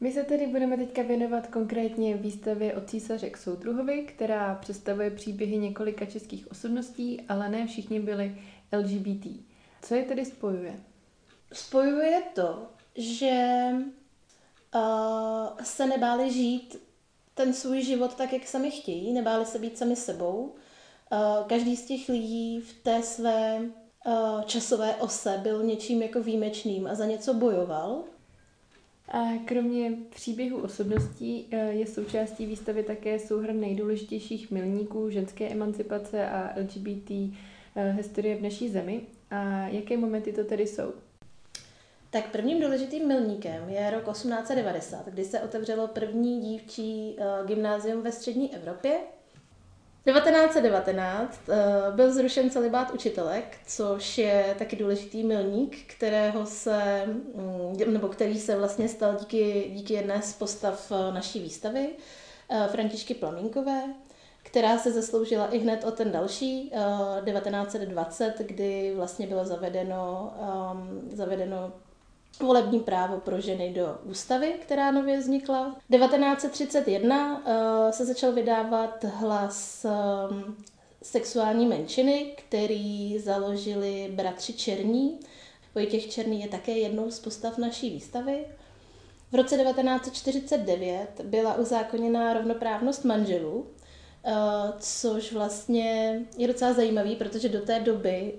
My se tedy budeme teďka věnovat konkrétně výstavě od císaře k soudruhovi, která představuje příběhy několika českých osobností, ale ne všichni byli LGBT. Co je tedy spojuje? Spojuje to, že uh, se nebáli žít ten svůj život tak, jak sami chtějí, nebáli se být sami sebou. Uh, každý z těch lidí v té své uh, časové ose byl něčím jako výjimečným a za něco bojoval. A kromě příběhu osobností je součástí výstavy také souhrn nejdůležitějších milníků ženské emancipace a LGBT historie v naší zemi. A jaké momenty to tedy jsou? Tak prvním důležitým milníkem je rok 1890, kdy se otevřelo první dívčí uh, gymnázium ve střední Evropě. 1919 uh, eh, byl zrušen celibát učitelek, což je taky důležitý milník, kterého se, um, nebo který se vlastně stal díky, díky jedné z postav uh, naší výstavy, uh, Františky Plamínkové která se zasloužila i hned o ten další, uh, 1920, kdy vlastně bylo zavedeno, um, zavedeno volební právo pro ženy do ústavy, která nově vznikla. 1931 uh, se začal vydávat hlas um, sexuální menšiny, který založili bratři Černí. Vojtěch Černý je také jednou z postav naší výstavy. V roce 1949 byla uzákoněná rovnoprávnost manželů, uh, což vlastně je docela zajímavý, protože do té doby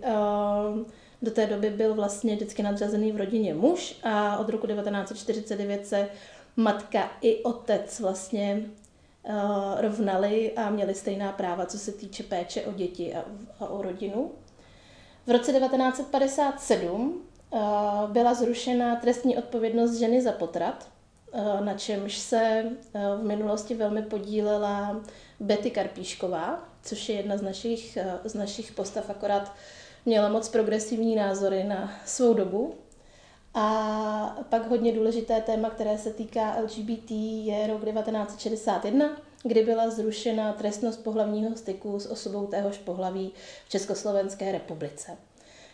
do té doby byl vlastně vždycky nadřazený v rodině muž a od roku 1949 se matka i otec vlastně uh, rovnali a měli stejná práva, co se týče péče o děti a, a o rodinu. V roce 1957 uh, byla zrušena trestní odpovědnost ženy za potrat, uh, na čemž se v minulosti velmi podílela Betty Karpíšková, což je jedna z našich, z našich postav, akorát měla moc progresivní názory na svou dobu. A pak hodně důležité téma, které se týká LGBT, je rok 1961, kdy byla zrušena trestnost pohlavního styku s osobou téhož pohlaví v Československé republice.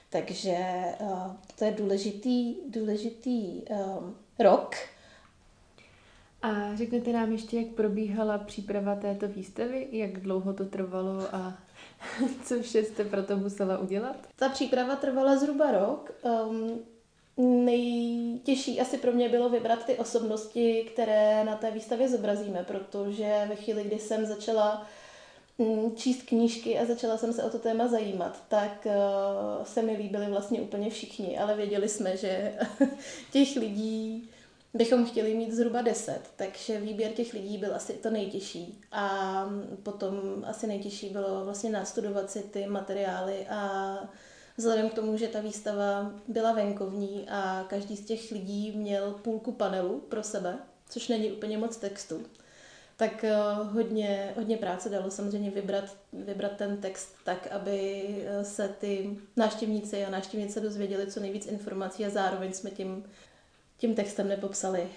Takže uh, to je důležitý, důležitý um, rok. A řeknete nám ještě, jak probíhala příprava této výstavy, jak dlouho to trvalo a Co vše jste pro to musela udělat? Ta příprava trvala zhruba rok. Um, nejtěžší asi pro mě bylo vybrat ty osobnosti, které na té výstavě zobrazíme, protože ve chvíli, kdy jsem začala mm, číst knížky a začala jsem se o to téma zajímat, tak uh, se mi líbili vlastně úplně všichni, ale věděli jsme, že těch lidí bychom chtěli mít zhruba 10, takže výběr těch lidí byl asi to nejtěžší. A potom asi nejtěžší bylo vlastně nastudovat si ty materiály a vzhledem k tomu, že ta výstava byla venkovní a každý z těch lidí měl půlku panelu pro sebe, což není úplně moc textu, tak eh, hodně, hodně práce dalo samozřejmě vybrat, vybrat ten text tak, aby eh, se ty návštěvníci a návštěvnice dozvěděli co nejvíc informací a zároveň jsme tím tím textem nepopsali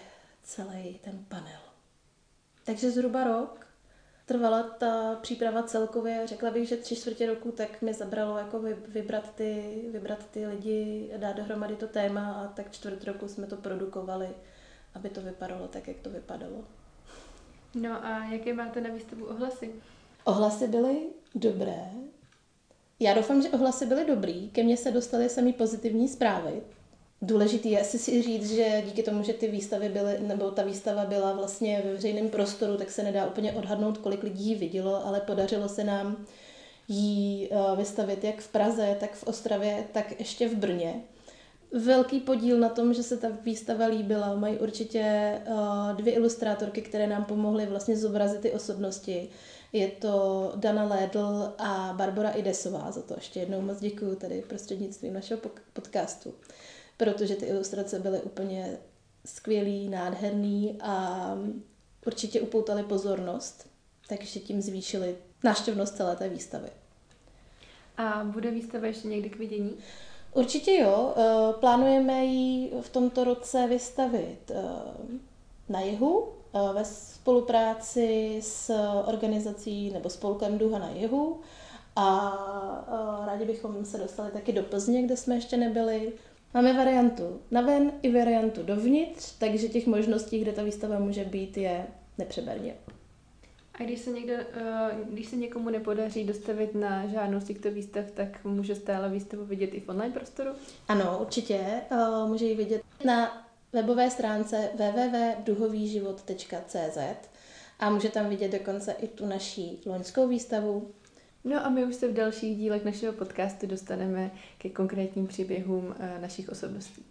celý ten panel. Takže zhruba rok trvala ta příprava celkově, řekla bych, že tři čtvrtě roku, tak mi zabralo jako vybrat ty, vybrat ty lidi, dát dohromady to téma a tak čtvrt roku jsme to produkovali, aby to vypadalo tak, jak to vypadalo. No a jaké máte na výstavu ohlasy? Ohlasy byly dobré. Já doufám, že ohlasy byly dobrý. Ke mně se dostaly samý pozitivní zprávy, Důležité je asi si říct, že díky tomu, že ty výstavy byly, nebo ta výstava byla vlastně ve veřejném prostoru, tak se nedá úplně odhadnout, kolik lidí ji vidělo, ale podařilo se nám ji eh, vystavit jak v Praze, tak v Ostravě, tak ještě v Brně. Velký podíl na tom, že se ta výstava líbila, mají určitě eh, dvě ilustrátorky, které nám pomohly vlastně zobrazit ty osobnosti. Je to Dana Lédl a Barbara Idesová, za to ještě jednou moc děkuji tady prostřednictvím našeho podcastu protože ty ilustrace byly úplně skvělý, nádherný a určitě upoutali pozornost, takže tím zvýšili návštěvnost celé té výstavy. A bude výstava ještě někdy k vidění? Určitě jo. Eh, plánujeme ji v tomto roce vystavit eh, na jihu eh, ve spolupráci s organizací nebo spolkem Duha na jihu a rádi bychom se dostali taky do Plzně, kde jsme ještě nebyli Máme variantu na ven i variantu dovnitř, takže těch možností, kde ta výstava může být, je nepřeberně. A když se, někdo, eh, když se někomu nepodaří dostavit na žádnou z těchto výstav, tak může stále výstavu vidět i v online prostoru? Ano, určitě. Eh, může ji vidět na webové stránce www.duhovýživot.cz a může tam vidět dokonce i tu naší loňskou výstavu. No a my už se v dalších dílech našeho podcastu dostaneme ke konkrétním příběhům eh, našich osobností.